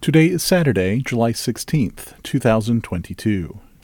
Today is Saturday, July 16th, 2022.